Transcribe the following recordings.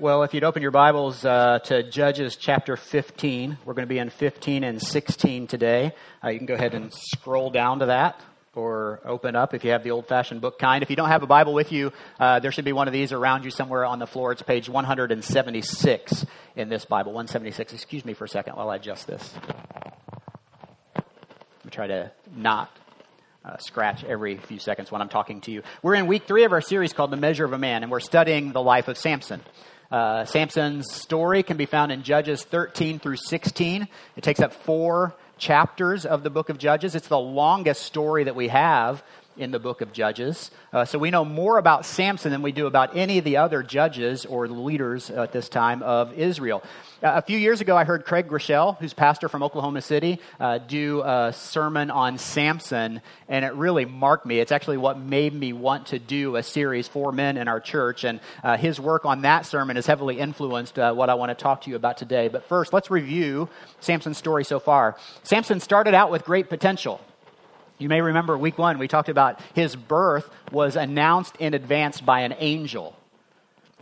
Well, if you'd open your Bibles uh, to Judges chapter 15, we're going to be in 15 and 16 today. Uh, you can go ahead and scroll down to that or open up if you have the old fashioned book kind. If you don't have a Bible with you, uh, there should be one of these around you somewhere on the floor. It's page 176 in this Bible. 176. Excuse me for a second while I adjust this. I'm try to not uh, scratch every few seconds when I'm talking to you. We're in week three of our series called The Measure of a Man, and we're studying the life of Samson. Uh, Samson's story can be found in Judges 13 through 16. It takes up four chapters of the book of Judges. It's the longest story that we have in the book of Judges. Uh, so we know more about Samson than we do about any of the other judges or leaders at this time of Israel. Uh, a few years ago, I heard Craig Groeschel, who's pastor from Oklahoma City, uh, do a sermon on Samson, and it really marked me. It's actually what made me want to do a series for men in our church, and uh, his work on that sermon has heavily influenced uh, what I want to talk to you about today. But first, let's review Samson's story so far. Samson started out with great potential. You may remember week one, we talked about his birth was announced in advance by an angel.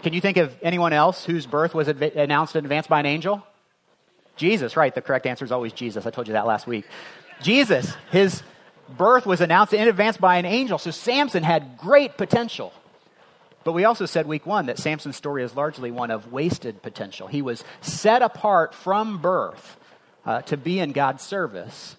Can you think of anyone else whose birth was adv- announced in advance by an angel? Jesus, right. The correct answer is always Jesus. I told you that last week. Jesus, his birth was announced in advance by an angel. So Samson had great potential. But we also said week one that Samson's story is largely one of wasted potential. He was set apart from birth uh, to be in God's service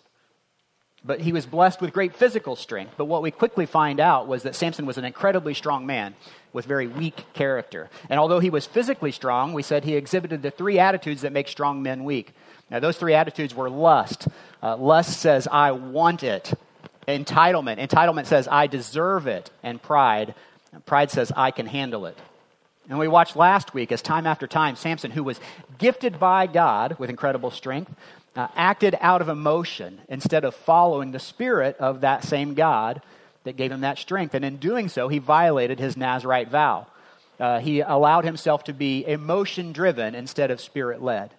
but he was blessed with great physical strength. But what we quickly find out was that Samson was an incredibly strong man with very weak character. And although he was physically strong, we said he exhibited the three attitudes that make strong men weak. Now, those three attitudes were lust. Uh, lust says, I want it. Entitlement. Entitlement says, I deserve it. And pride. Pride says, I can handle it. And we watched last week as time after time, Samson, who was gifted by God with incredible strength, uh, acted out of emotion instead of following the spirit of that same God that gave him that strength. And in doing so, he violated his Nazarite vow. Uh, he allowed himself to be emotion driven instead of spirit led.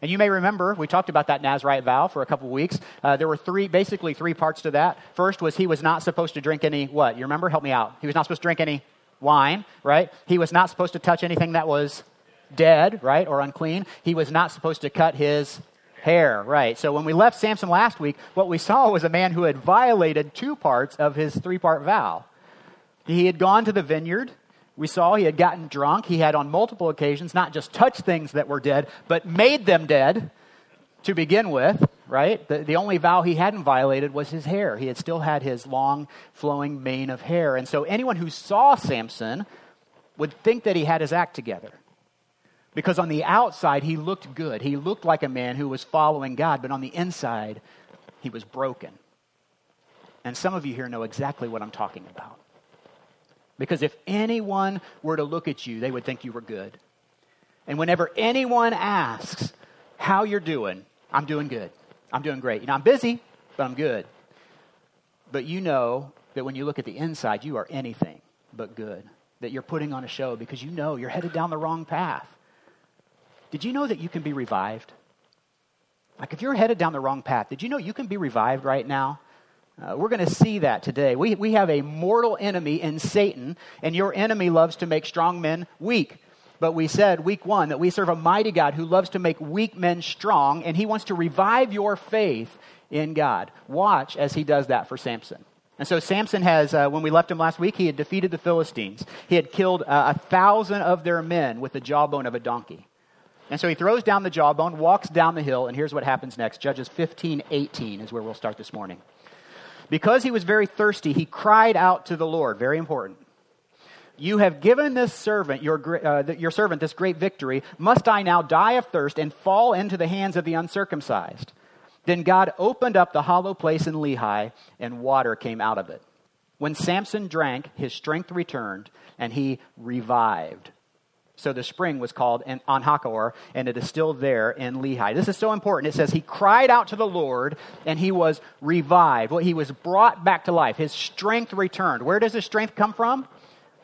And you may remember, we talked about that Nazarite vow for a couple weeks. Uh, there were three, basically three parts to that. First was he was not supposed to drink any, what? You remember? Help me out. He was not supposed to drink any wine, right? He was not supposed to touch anything that was dead, right, or unclean. He was not supposed to cut his Hair, right. So when we left Samson last week, what we saw was a man who had violated two parts of his three part vow. He had gone to the vineyard. We saw he had gotten drunk. He had on multiple occasions not just touched things that were dead, but made them dead to begin with, right? The, the only vow he hadn't violated was his hair. He had still had his long, flowing mane of hair. And so anyone who saw Samson would think that he had his act together. Because on the outside, he looked good. He looked like a man who was following God, but on the inside, he was broken. And some of you here know exactly what I'm talking about. Because if anyone were to look at you, they would think you were good. And whenever anyone asks how you're doing, I'm doing good. I'm doing great. You know, I'm busy, but I'm good. But you know that when you look at the inside, you are anything but good. That you're putting on a show because you know you're headed down the wrong path. Did you know that you can be revived? Like if you're headed down the wrong path, did you know you can be revived right now? Uh, we're going to see that today. We, we have a mortal enemy in Satan, and your enemy loves to make strong men weak. But we said, week one, that we serve a mighty God who loves to make weak men strong, and he wants to revive your faith in God. Watch as he does that for Samson. And so Samson has, uh, when we left him last week, he had defeated the Philistines. He had killed uh, a thousand of their men with the jawbone of a donkey. And so he throws down the jawbone, walks down the hill, and here's what happens next. Judges 15, 18 is where we'll start this morning. Because he was very thirsty, he cried out to the Lord. Very important. You have given this servant, your, uh, your servant, this great victory. Must I now die of thirst and fall into the hands of the uncircumcised? Then God opened up the hollow place in Lehi, and water came out of it. When Samson drank, his strength returned, and he revived. So the spring was called En-hakkore, and it is still there in Lehi. This is so important. It says he cried out to the Lord, and he was revived. Well, he was brought back to life. His strength returned. Where does his strength come from?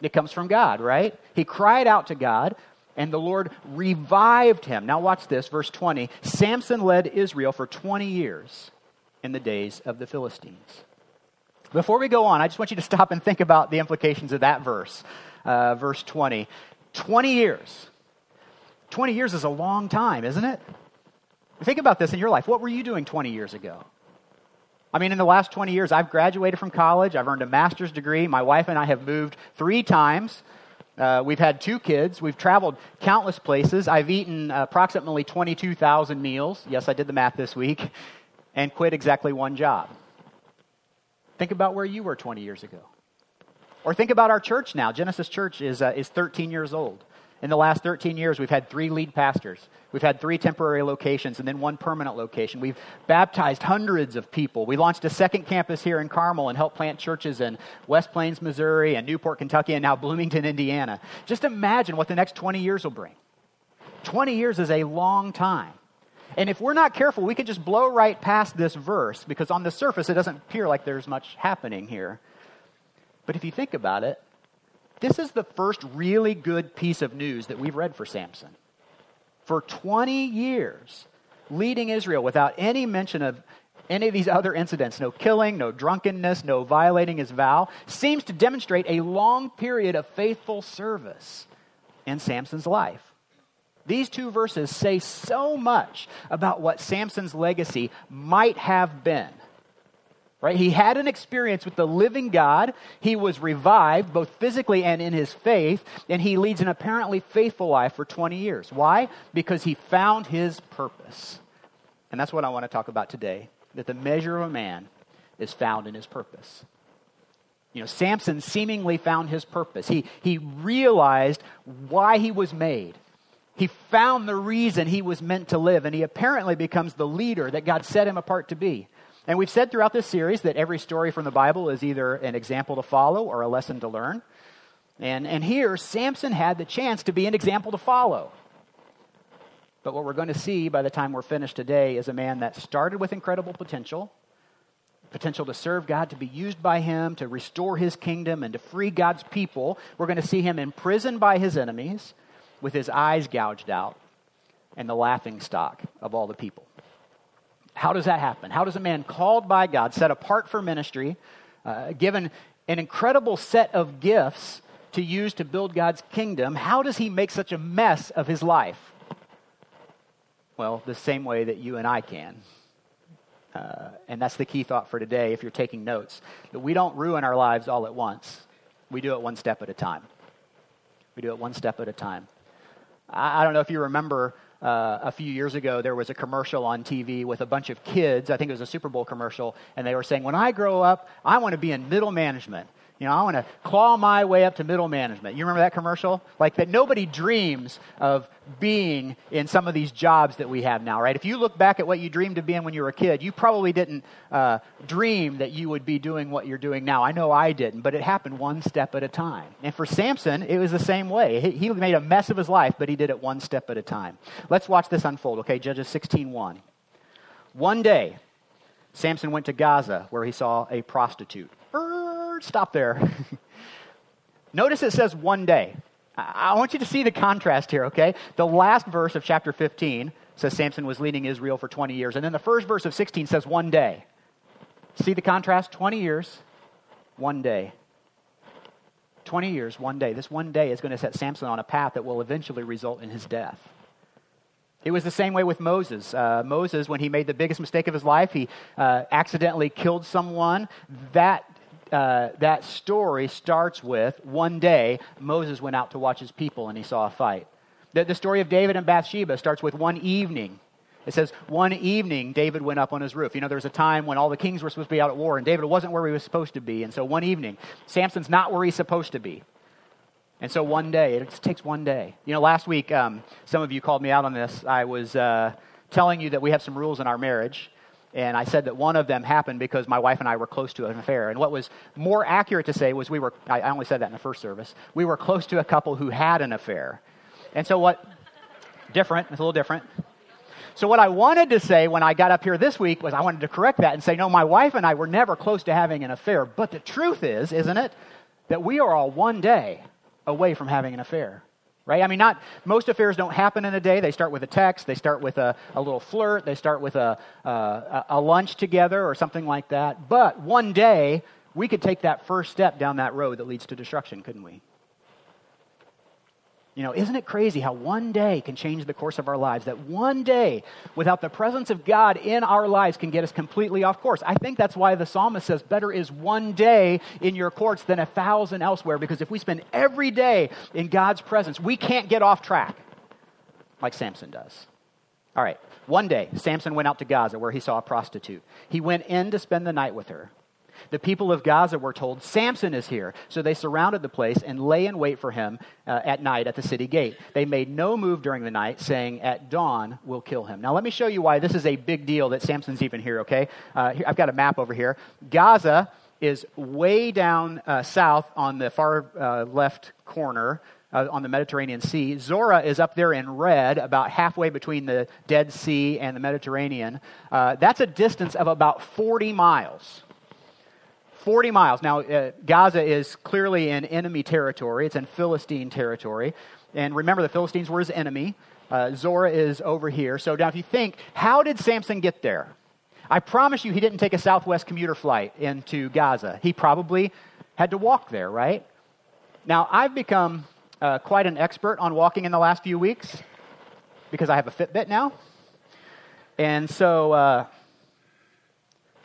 It comes from God, right? He cried out to God, and the Lord revived him. Now, watch this, verse 20. Samson led Israel for 20 years in the days of the Philistines. Before we go on, I just want you to stop and think about the implications of that verse, uh, verse 20. 20 years. 20 years is a long time, isn't it? Think about this in your life. What were you doing 20 years ago? I mean, in the last 20 years, I've graduated from college. I've earned a master's degree. My wife and I have moved three times. Uh, we've had two kids. We've traveled countless places. I've eaten approximately 22,000 meals. Yes, I did the math this week. And quit exactly one job. Think about where you were 20 years ago. Or think about our church now. Genesis Church is, uh, is 13 years old. In the last 13 years, we've had three lead pastors. We've had three temporary locations and then one permanent location. We've baptized hundreds of people. We launched a second campus here in Carmel and helped plant churches in West Plains, Missouri, and Newport, Kentucky, and now Bloomington, Indiana. Just imagine what the next 20 years will bring. 20 years is a long time. And if we're not careful, we could just blow right past this verse because on the surface it doesn't appear like there's much happening here. But if you think about it, this is the first really good piece of news that we've read for Samson. For 20 years, leading Israel without any mention of any of these other incidents no killing, no drunkenness, no violating his vow seems to demonstrate a long period of faithful service in Samson's life. These two verses say so much about what Samson's legacy might have been. Right? He had an experience with the living God. He was revived, both physically and in his faith, and he leads an apparently faithful life for 20 years. Why? Because he found his purpose. And that's what I want to talk about today that the measure of a man is found in his purpose. You know, Samson seemingly found his purpose. He, he realized why he was made. He found the reason he was meant to live, and he apparently becomes the leader that God set him apart to be. And we've said throughout this series that every story from the Bible is either an example to follow or a lesson to learn. And, and here, Samson had the chance to be an example to follow. But what we're going to see by the time we're finished today is a man that started with incredible potential potential to serve God, to be used by Him, to restore His kingdom, and to free God's people. We're going to see him imprisoned by his enemies with his eyes gouged out and the laughing stock of all the people. How does that happen? How does a man called by God, set apart for ministry, uh, given an incredible set of gifts to use to build God's kingdom, how does he make such a mess of his life? Well, the same way that you and I can. Uh, and that's the key thought for today if you're taking notes that we don't ruin our lives all at once. We do it one step at a time. We do it one step at a time. I, I don't know if you remember uh, a few years ago, there was a commercial on TV with a bunch of kids. I think it was a Super Bowl commercial, and they were saying, When I grow up, I want to be in middle management. You know, I want to claw my way up to middle management. You remember that commercial? Like that nobody dreams of being in some of these jobs that we have now, right? If you look back at what you dreamed of being when you were a kid, you probably didn't uh, dream that you would be doing what you're doing now. I know I didn't, but it happened one step at a time. And for Samson, it was the same way. He, he made a mess of his life, but he did it one step at a time. Let's watch this unfold, okay? Judges 16.1. One day, Samson went to Gaza where he saw a prostitute stop there. Notice it says one day. I want you to see the contrast here, okay? The last verse of chapter 15 says Samson was leading Israel for 20 years. And then the first verse of 16 says one day. See the contrast? 20 years, one day. 20 years, one day. This one day is going to set Samson on a path that will eventually result in his death. It was the same way with Moses. Uh, Moses, when he made the biggest mistake of his life, he uh, accidentally killed someone. That uh, that story starts with one day Moses went out to watch his people and he saw a fight. The, the story of David and Bathsheba starts with one evening. It says, one evening David went up on his roof. You know, there was a time when all the kings were supposed to be out at war and David wasn't where he was supposed to be. And so one evening, Samson's not where he's supposed to be. And so one day, it just takes one day. You know, last week, um, some of you called me out on this. I was uh, telling you that we have some rules in our marriage. And I said that one of them happened because my wife and I were close to an affair. And what was more accurate to say was we were, I only said that in the first service, we were close to a couple who had an affair. And so what, different, it's a little different. So what I wanted to say when I got up here this week was I wanted to correct that and say, no, my wife and I were never close to having an affair. But the truth is, isn't it, that we are all one day away from having an affair right? I mean, not most affairs don't happen in a day. They start with a text, they start with a, a little flirt, they start with a, a, a lunch together or something like that. But one day, we could take that first step down that road that leads to destruction, couldn't we? You know, isn't it crazy how one day can change the course of our lives? That one day without the presence of God in our lives can get us completely off course. I think that's why the psalmist says, Better is one day in your courts than a thousand elsewhere, because if we spend every day in God's presence, we can't get off track like Samson does. All right, one day, Samson went out to Gaza where he saw a prostitute. He went in to spend the night with her. The people of Gaza were told, Samson is here. So they surrounded the place and lay in wait for him uh, at night at the city gate. They made no move during the night, saying, At dawn, we'll kill him. Now, let me show you why this is a big deal that Samson's even here, okay? Uh, I've got a map over here. Gaza is way down uh, south on the far uh, left corner. Uh, on the Mediterranean Sea. Zora is up there in red, about halfway between the Dead Sea and the Mediterranean. Uh, that's a distance of about 40 miles. 40 miles. Now, uh, Gaza is clearly in enemy territory, it's in Philistine territory. And remember, the Philistines were his enemy. Uh, Zorah is over here. So now, if you think, how did Samson get there? I promise you, he didn't take a Southwest commuter flight into Gaza. He probably had to walk there, right? Now, I've become uh, quite an expert on walking in the last few weeks because I have a Fitbit now. And so, uh,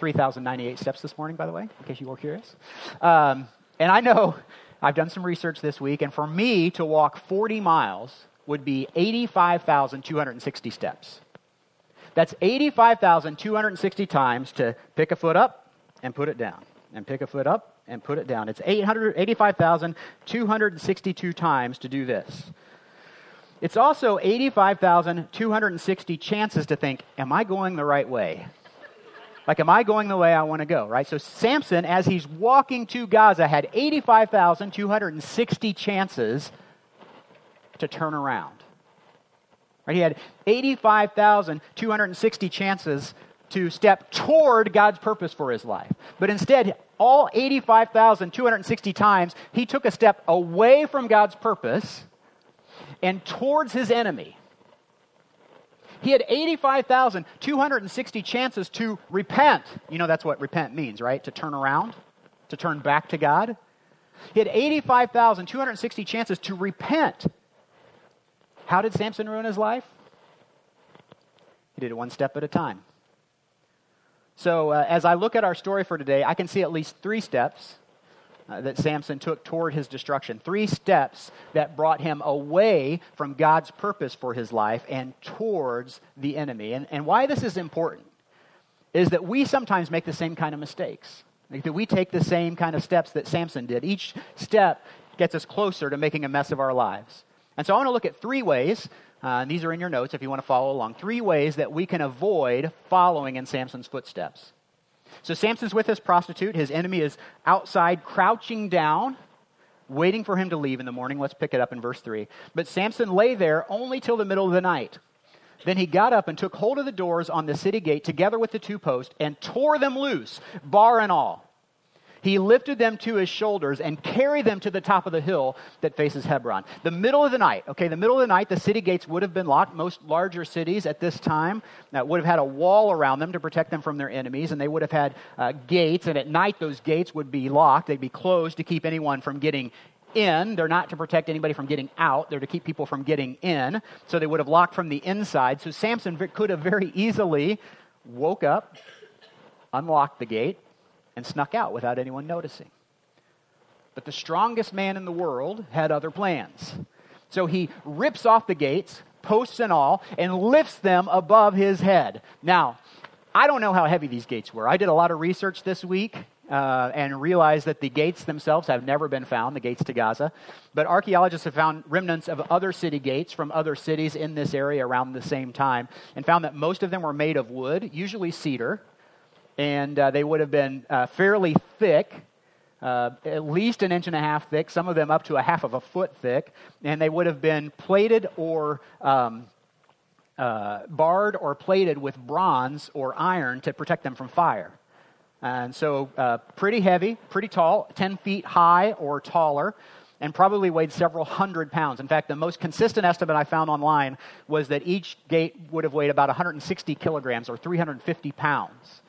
3,098 steps this morning, by the way, in case you were curious. Um, and I know I've done some research this week, and for me to walk 40 miles would be 85,260 steps. That's 85,260 times to pick a foot up and put it down, and pick a foot up and put it down. It's 85,262 times to do this. It's also 85,260 chances to think, Am I going the right way? Like, am I going the way I want to go, right? So, Samson, as he's walking to Gaza, had 85,260 chances to turn around. Right? He had 85,260 chances to step toward God's purpose for his life. But instead, all 85,260 times, he took a step away from God's purpose and towards his enemy. He had 85,260 chances to repent. You know, that's what repent means, right? To turn around, to turn back to God. He had 85,260 chances to repent. How did Samson ruin his life? He did it one step at a time. So, uh, as I look at our story for today, I can see at least three steps uh, that Samson took toward his destruction. Three steps that brought him away from God's purpose for his life and towards the enemy. And, and why this is important is that we sometimes make the same kind of mistakes. Like that we take the same kind of steps that Samson did. Each step gets us closer to making a mess of our lives. And so I want to look at three ways, uh, and these are in your notes if you want to follow along, three ways that we can avoid following in Samson's footsteps. So Samson's with his prostitute. His enemy is outside, crouching down, waiting for him to leave in the morning. Let's pick it up in verse 3. But Samson lay there only till the middle of the night. Then he got up and took hold of the doors on the city gate together with the two posts and tore them loose, bar and all he lifted them to his shoulders and carried them to the top of the hill that faces Hebron. The middle of the night, okay, the middle of the night, the city gates would have been locked. Most larger cities at this time that would have had a wall around them to protect them from their enemies, and they would have had uh, gates, and at night those gates would be locked. They'd be closed to keep anyone from getting in. They're not to protect anybody from getting out. They're to keep people from getting in. So they would have locked from the inside. So Samson could have very easily woke up, unlocked the gate, and snuck out without anyone noticing. But the strongest man in the world had other plans. So he rips off the gates, posts and all, and lifts them above his head. Now, I don't know how heavy these gates were. I did a lot of research this week uh, and realized that the gates themselves have never been found, the gates to Gaza. But archaeologists have found remnants of other city gates from other cities in this area around the same time and found that most of them were made of wood, usually cedar and uh, they would have been uh, fairly thick, uh, at least an inch and a half thick, some of them up to a half of a foot thick, and they would have been plated or um, uh, barred or plated with bronze or iron to protect them from fire. And so, uh, pretty heavy, pretty tall, 10 feet high or taller and probably weighed several hundred pounds. In fact, the most consistent estimate I found online was that each gate would have weighed about 160 kilograms or 350 pounds.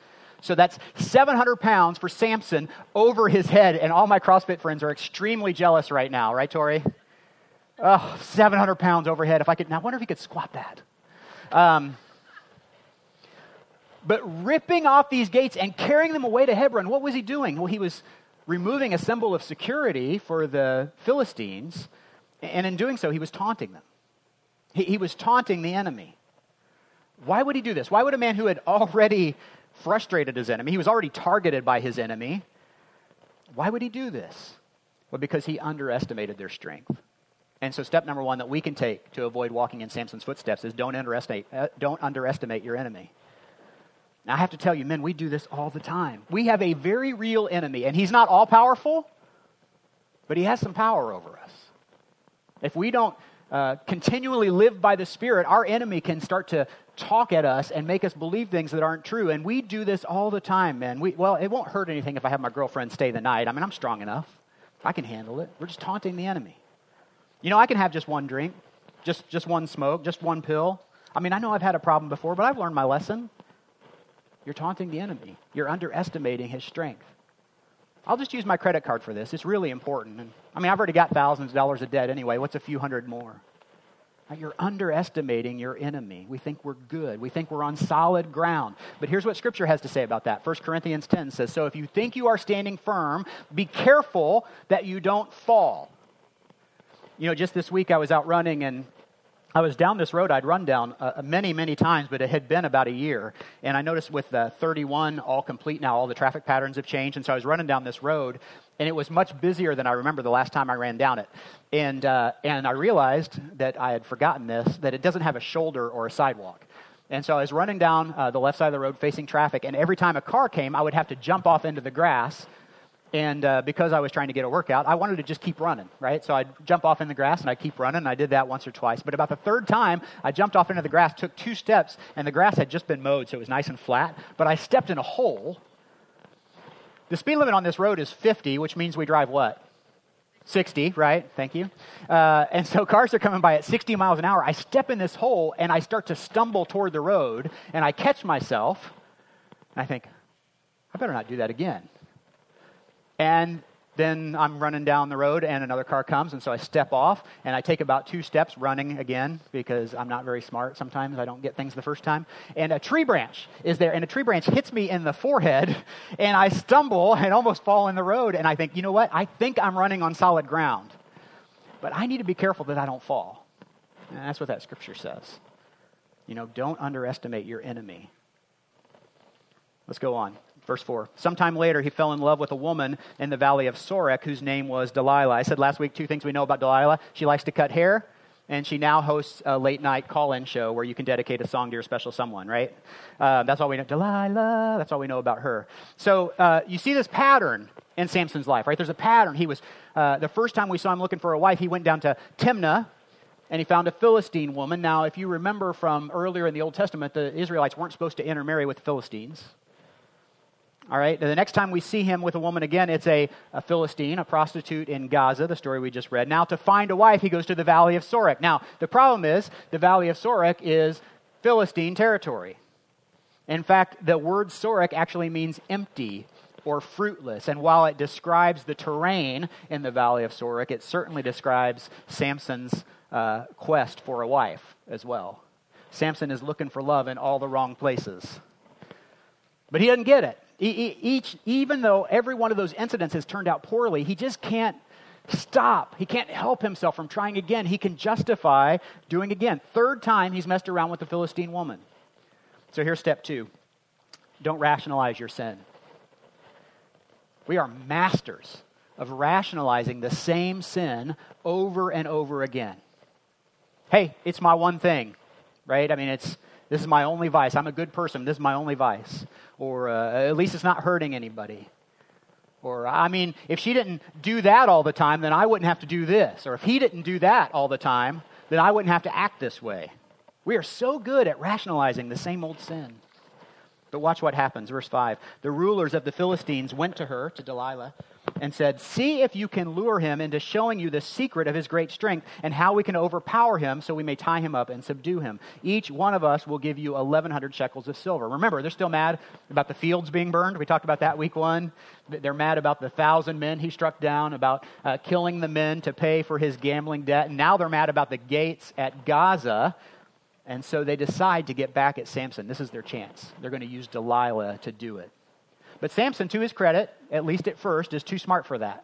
So that's 700 pounds for Samson over his head. And all my CrossFit friends are extremely jealous right now, right, Tori? Oh, 700 pounds overhead. If I could, now I wonder if he could squat that. Um, but ripping off these gates and carrying them away to Hebron, what was he doing? Well, he was removing a symbol of security for the Philistines, and in doing so, he was taunting them. He, he was taunting the enemy. Why would he do this? Why would a man who had already frustrated his enemy, he was already targeted by his enemy, why would he do this? Well, because he underestimated their strength. And so, step number one that we can take to avoid walking in Samson's footsteps is don't underestimate, uh, don't underestimate your enemy. Now, I have to tell you, men, we do this all the time. We have a very real enemy, and he's not all powerful, but he has some power over us. If we don't uh, continually live by the Spirit, our enemy can start to talk at us and make us believe things that aren't true. And we do this all the time, man. We, well, it won't hurt anything if I have my girlfriend stay the night. I mean, I'm strong enough. I can handle it. We're just taunting the enemy. You know, I can have just one drink, just, just one smoke, just one pill. I mean, I know I've had a problem before, but I've learned my lesson. You're taunting the enemy. You're underestimating his strength. I'll just use my credit card for this. It's really important. And, I mean, I've already got thousands of dollars of debt anyway. What's a few hundred more? You're underestimating your enemy. We think we're good. We think we're on solid ground. But here's what Scripture has to say about that. 1 Corinthians 10 says So if you think you are standing firm, be careful that you don't fall. You know, just this week I was out running and I was down this road I'd run down uh, many, many times, but it had been about a year. And I noticed with the 31 all complete now, all the traffic patterns have changed. And so I was running down this road, and it was much busier than I remember the last time I ran down it. And, uh, and I realized that I had forgotten this, that it doesn't have a shoulder or a sidewalk. And so I was running down uh, the left side of the road facing traffic, and every time a car came, I would have to jump off into the grass and uh, because I was trying to get a workout, I wanted to just keep running, right? So I'd jump off in the grass and I'd keep running. And I did that once or twice. But about the third time, I jumped off into the grass, took two steps, and the grass had just been mowed, so it was nice and flat. But I stepped in a hole. The speed limit on this road is 50, which means we drive what? 60, right? Thank you. Uh, and so cars are coming by at 60 miles an hour. I step in this hole and I start to stumble toward the road and I catch myself. And I think, I better not do that again. And then I'm running down the road and another car comes, and so I step off and I take about two steps running again because I'm not very smart sometimes. I don't get things the first time. And a tree branch is there, and a tree branch hits me in the forehead, and I stumble and almost fall in the road. And I think, you know what? I think I'm running on solid ground, but I need to be careful that I don't fall. And that's what that scripture says. You know, don't underestimate your enemy. Let's go on. Verse 4. Sometime later, he fell in love with a woman in the valley of Sorek whose name was Delilah. I said last week two things we know about Delilah. She likes to cut hair, and she now hosts a late night call in show where you can dedicate a song to your special someone, right? Uh, that's all we know. Delilah, that's all we know about her. So uh, you see this pattern in Samson's life, right? There's a pattern. He was, uh, the first time we saw him looking for a wife, he went down to Timnah, and he found a Philistine woman. Now, if you remember from earlier in the Old Testament, the Israelites weren't supposed to intermarry with the Philistines. All right, the next time we see him with a woman again, it's a, a, Philistine, a prostitute in Gaza, the story we just read. Now, to find a wife, he goes to the Valley of Sorek. Now, the problem is, the Valley of Sorek is Philistine territory. In fact, the word Sorek actually means empty or fruitless. And while it describes the terrain in the Valley of Sorek, it certainly describes Samson's uh, quest for a wife as well. Samson is looking for love in all the wrong places. But he doesn't get it. Each, even though every one of those incidents has turned out poorly, he just can't stop. He can't help himself from trying again. He can justify doing again. Third time he's messed around with the Philistine woman. So here's step two don't rationalize your sin. We are masters of rationalizing the same sin over and over again. Hey, it's my one thing, right? I mean, it's this is my only vice. I'm a good person. This is my only vice. Or uh, at least it's not hurting anybody. Or, I mean, if she didn't do that all the time, then I wouldn't have to do this. Or if he didn't do that all the time, then I wouldn't have to act this way. We are so good at rationalizing the same old sin. But watch what happens. Verse 5. The rulers of the Philistines went to her, to Delilah, and said, See if you can lure him into showing you the secret of his great strength and how we can overpower him so we may tie him up and subdue him. Each one of us will give you 1,100 shekels of silver. Remember, they're still mad about the fields being burned. We talked about that week one. They're mad about the thousand men he struck down, about uh, killing the men to pay for his gambling debt. And now they're mad about the gates at Gaza. And so they decide to get back at Samson. This is their chance. They're going to use Delilah to do it. But Samson, to his credit, at least at first, is too smart for that.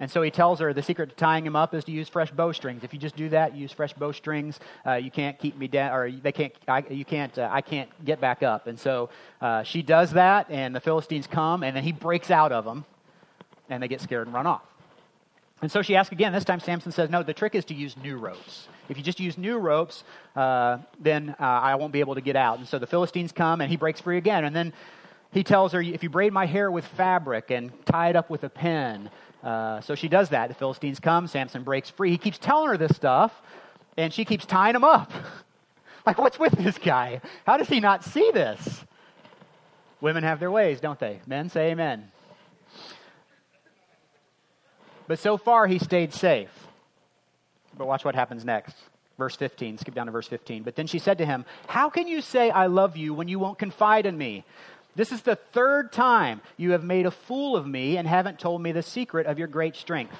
And so he tells her the secret to tying him up is to use fresh bowstrings. If you just do that, use fresh bowstrings, uh, you can't keep me down, or they can't, I, you can't, uh, I can't get back up. And so uh, she does that, and the Philistines come, and then he breaks out of them, and they get scared and run off. And so she asks again. This time Samson says, No, the trick is to use new ropes. If you just use new ropes, uh, then uh, I won't be able to get out. And so the Philistines come, and he breaks free again. And then he tells her, If you braid my hair with fabric and tie it up with a pin. Uh, so she does that. The Philistines come, Samson breaks free. He keeps telling her this stuff, and she keeps tying him up. like, what's with this guy? How does he not see this? Women have their ways, don't they? Men say amen. But so far, he stayed safe. But watch what happens next. Verse 15, skip down to verse 15. But then she said to him, How can you say, I love you, when you won't confide in me? This is the third time you have made a fool of me and haven't told me the secret of your great strength.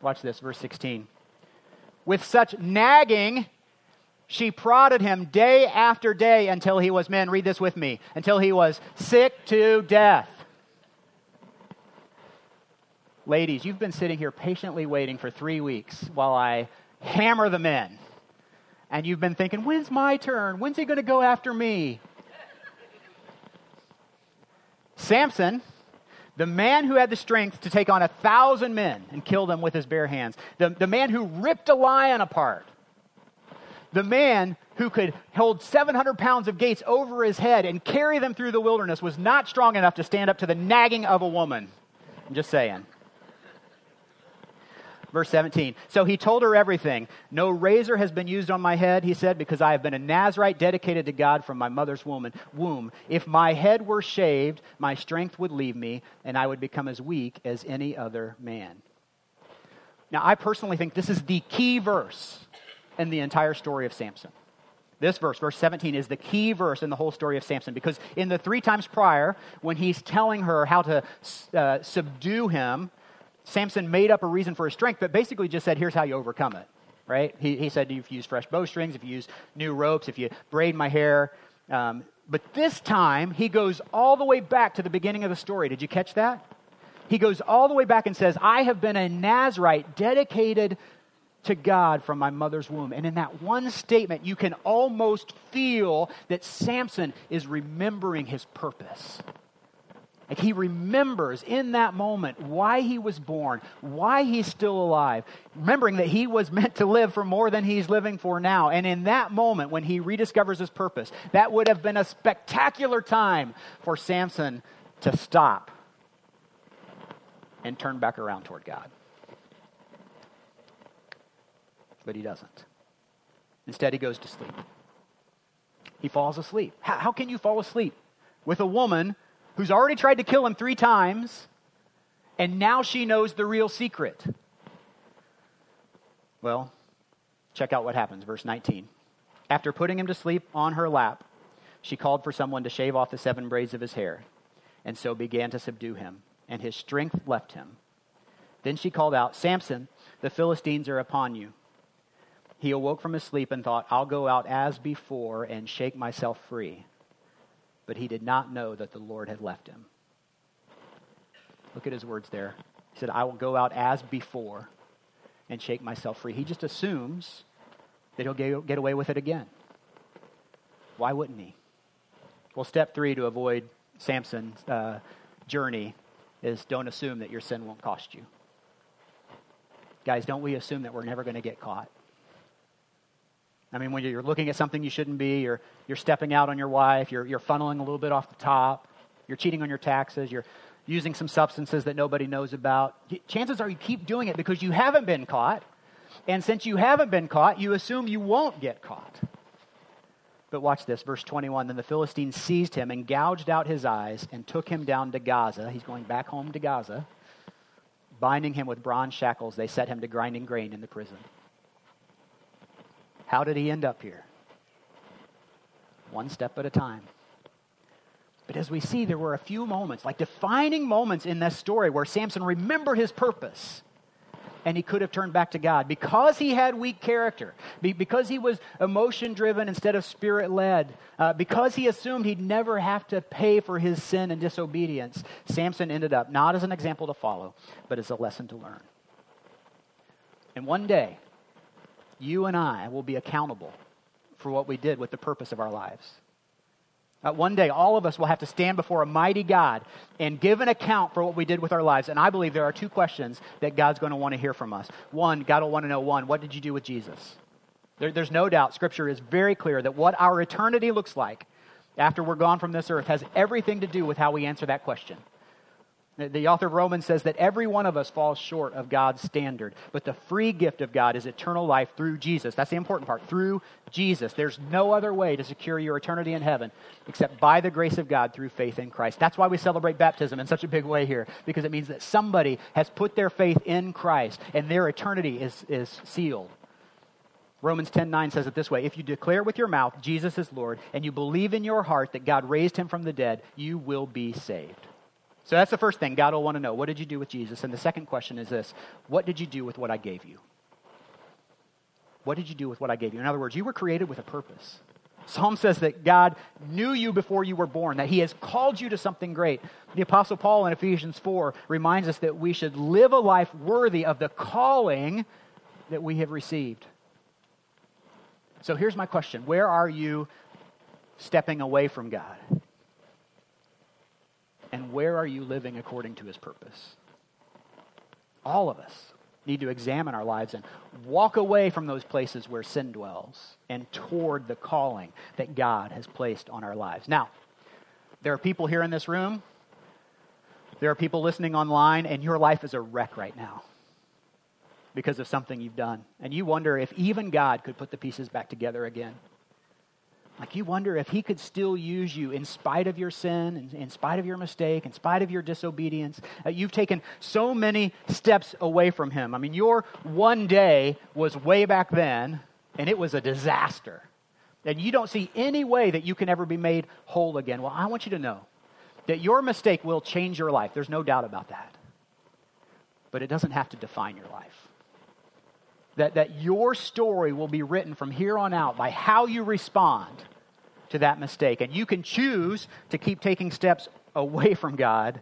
Watch this, verse 16. With such nagging, she prodded him day after day until he was, men, read this with me, until he was sick to death. Ladies, you've been sitting here patiently waiting for three weeks while I hammer the men. And you've been thinking, when's my turn? When's he going to go after me? Samson, the man who had the strength to take on a thousand men and kill them with his bare hands, the, the man who ripped a lion apart, the man who could hold 700 pounds of gates over his head and carry them through the wilderness, was not strong enough to stand up to the nagging of a woman. I'm just saying. Verse 17. So he told her everything. No razor has been used on my head, he said, because I have been a Nazarite dedicated to God from my mother's womb. If my head were shaved, my strength would leave me, and I would become as weak as any other man. Now, I personally think this is the key verse in the entire story of Samson. This verse, verse 17, is the key verse in the whole story of Samson because in the three times prior, when he's telling her how to uh, subdue him, Samson made up a reason for his strength, but basically just said, here's how you overcome it, right? He, he said, if you use fresh bowstrings, if you use new ropes, if you braid my hair. Um, but this time, he goes all the way back to the beginning of the story. Did you catch that? He goes all the way back and says, I have been a Nazarite dedicated to God from my mother's womb. And in that one statement, you can almost feel that Samson is remembering his purpose. Like he remembers in that moment why he was born, why he's still alive, remembering that he was meant to live for more than he's living for now. And in that moment, when he rediscovers his purpose, that would have been a spectacular time for Samson to stop and turn back around toward God. But he doesn't. Instead, he goes to sleep. He falls asleep. How, how can you fall asleep with a woman? Who's already tried to kill him three times, and now she knows the real secret. Well, check out what happens. Verse 19. After putting him to sleep on her lap, she called for someone to shave off the seven braids of his hair, and so began to subdue him, and his strength left him. Then she called out, Samson, the Philistines are upon you. He awoke from his sleep and thought, I'll go out as before and shake myself free but he did not know that the Lord had left him. Look at his words there. He said, I will go out as before and shake myself free. He just assumes that he'll get away with it again. Why wouldn't he? Well, step three to avoid Samson's uh, journey is don't assume that your sin won't cost you. Guys, don't we assume that we're never going to get caught? I mean, when you're looking at something you shouldn't be, you're, you're stepping out on your wife, you're, you're funneling a little bit off the top, you're cheating on your taxes, you're using some substances that nobody knows about. Chances are you keep doing it because you haven't been caught. And since you haven't been caught, you assume you won't get caught. But watch this, verse 21. Then the Philistines seized him and gouged out his eyes and took him down to Gaza. He's going back home to Gaza. Binding him with bronze shackles, they set him to grinding grain in the prison. How did he end up here? One step at a time. But as we see, there were a few moments, like defining moments in this story, where Samson remembered his purpose and he could have turned back to God. Because he had weak character, because he was emotion driven instead of spirit led, uh, because he assumed he'd never have to pay for his sin and disobedience, Samson ended up not as an example to follow, but as a lesson to learn. And one day, you and I will be accountable for what we did with the purpose of our lives. Uh, one day, all of us will have to stand before a mighty God and give an account for what we did with our lives. And I believe there are two questions that God's going to want to hear from us. One, God will want to know, one, what did you do with Jesus? There, there's no doubt, Scripture is very clear that what our eternity looks like after we're gone from this earth has everything to do with how we answer that question. The author of Romans says that every one of us falls short of God's standard, but the free gift of God is eternal life through Jesus. That's the important part. Through Jesus. There's no other way to secure your eternity in heaven except by the grace of God through faith in Christ. That's why we celebrate baptism in such a big way here, because it means that somebody has put their faith in Christ and their eternity is, is sealed. Romans 10 9 says it this way If you declare with your mouth Jesus is Lord and you believe in your heart that God raised him from the dead, you will be saved. So that's the first thing God will want to know. What did you do with Jesus? And the second question is this What did you do with what I gave you? What did you do with what I gave you? In other words, you were created with a purpose. Psalm says that God knew you before you were born, that He has called you to something great. The Apostle Paul in Ephesians 4 reminds us that we should live a life worthy of the calling that we have received. So here's my question Where are you stepping away from God? And where are you living according to his purpose? All of us need to examine our lives and walk away from those places where sin dwells and toward the calling that God has placed on our lives. Now, there are people here in this room, there are people listening online, and your life is a wreck right now because of something you've done. And you wonder if even God could put the pieces back together again. Like you wonder if he could still use you in spite of your sin, in, in spite of your mistake, in spite of your disobedience. Uh, you've taken so many steps away from him. I mean, your one day was way back then, and it was a disaster. And you don't see any way that you can ever be made whole again. Well, I want you to know that your mistake will change your life. There's no doubt about that. But it doesn't have to define your life that, that your story will be written from here on out by how you respond to that mistake. And you can choose to keep taking steps away from God,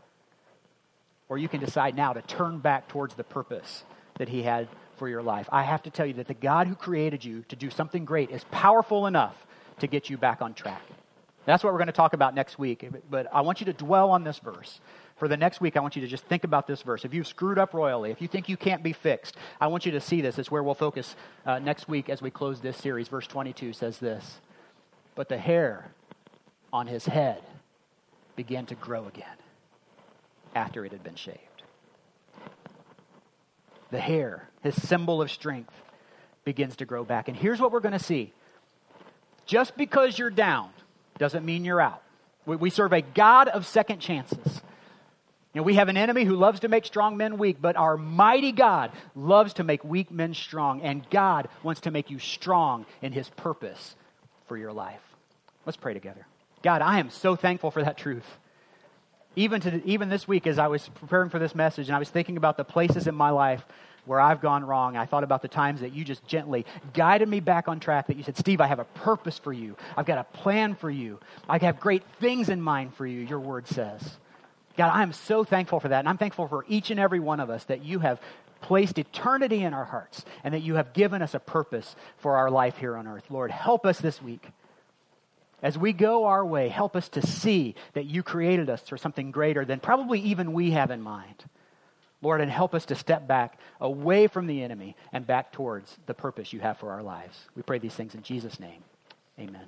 or you can decide now to turn back towards the purpose that He had for your life. I have to tell you that the God who created you to do something great is powerful enough to get you back on track. That's what we're going to talk about next week. But I want you to dwell on this verse for the next week, I want you to just think about this verse. If you've screwed up royally, if you think you can't be fixed, I want you to see this. It's where we'll focus uh, next week as we close this series. Verse 22 says this But the hair on his head began to grow again after it had been shaved. The hair, his symbol of strength, begins to grow back. And here's what we're going to see just because you're down doesn't mean you're out. We serve a God of second chances. You know, we have an enemy who loves to make strong men weak, but our mighty God loves to make weak men strong, and God wants to make you strong in his purpose for your life. Let's pray together. God, I am so thankful for that truth. Even, to, even this week, as I was preparing for this message and I was thinking about the places in my life where I've gone wrong, I thought about the times that you just gently guided me back on track, that you said, Steve, I have a purpose for you. I've got a plan for you. I have great things in mind for you, your word says. God, I am so thankful for that. And I'm thankful for each and every one of us that you have placed eternity in our hearts and that you have given us a purpose for our life here on earth. Lord, help us this week. As we go our way, help us to see that you created us for something greater than probably even we have in mind. Lord, and help us to step back away from the enemy and back towards the purpose you have for our lives. We pray these things in Jesus' name. Amen.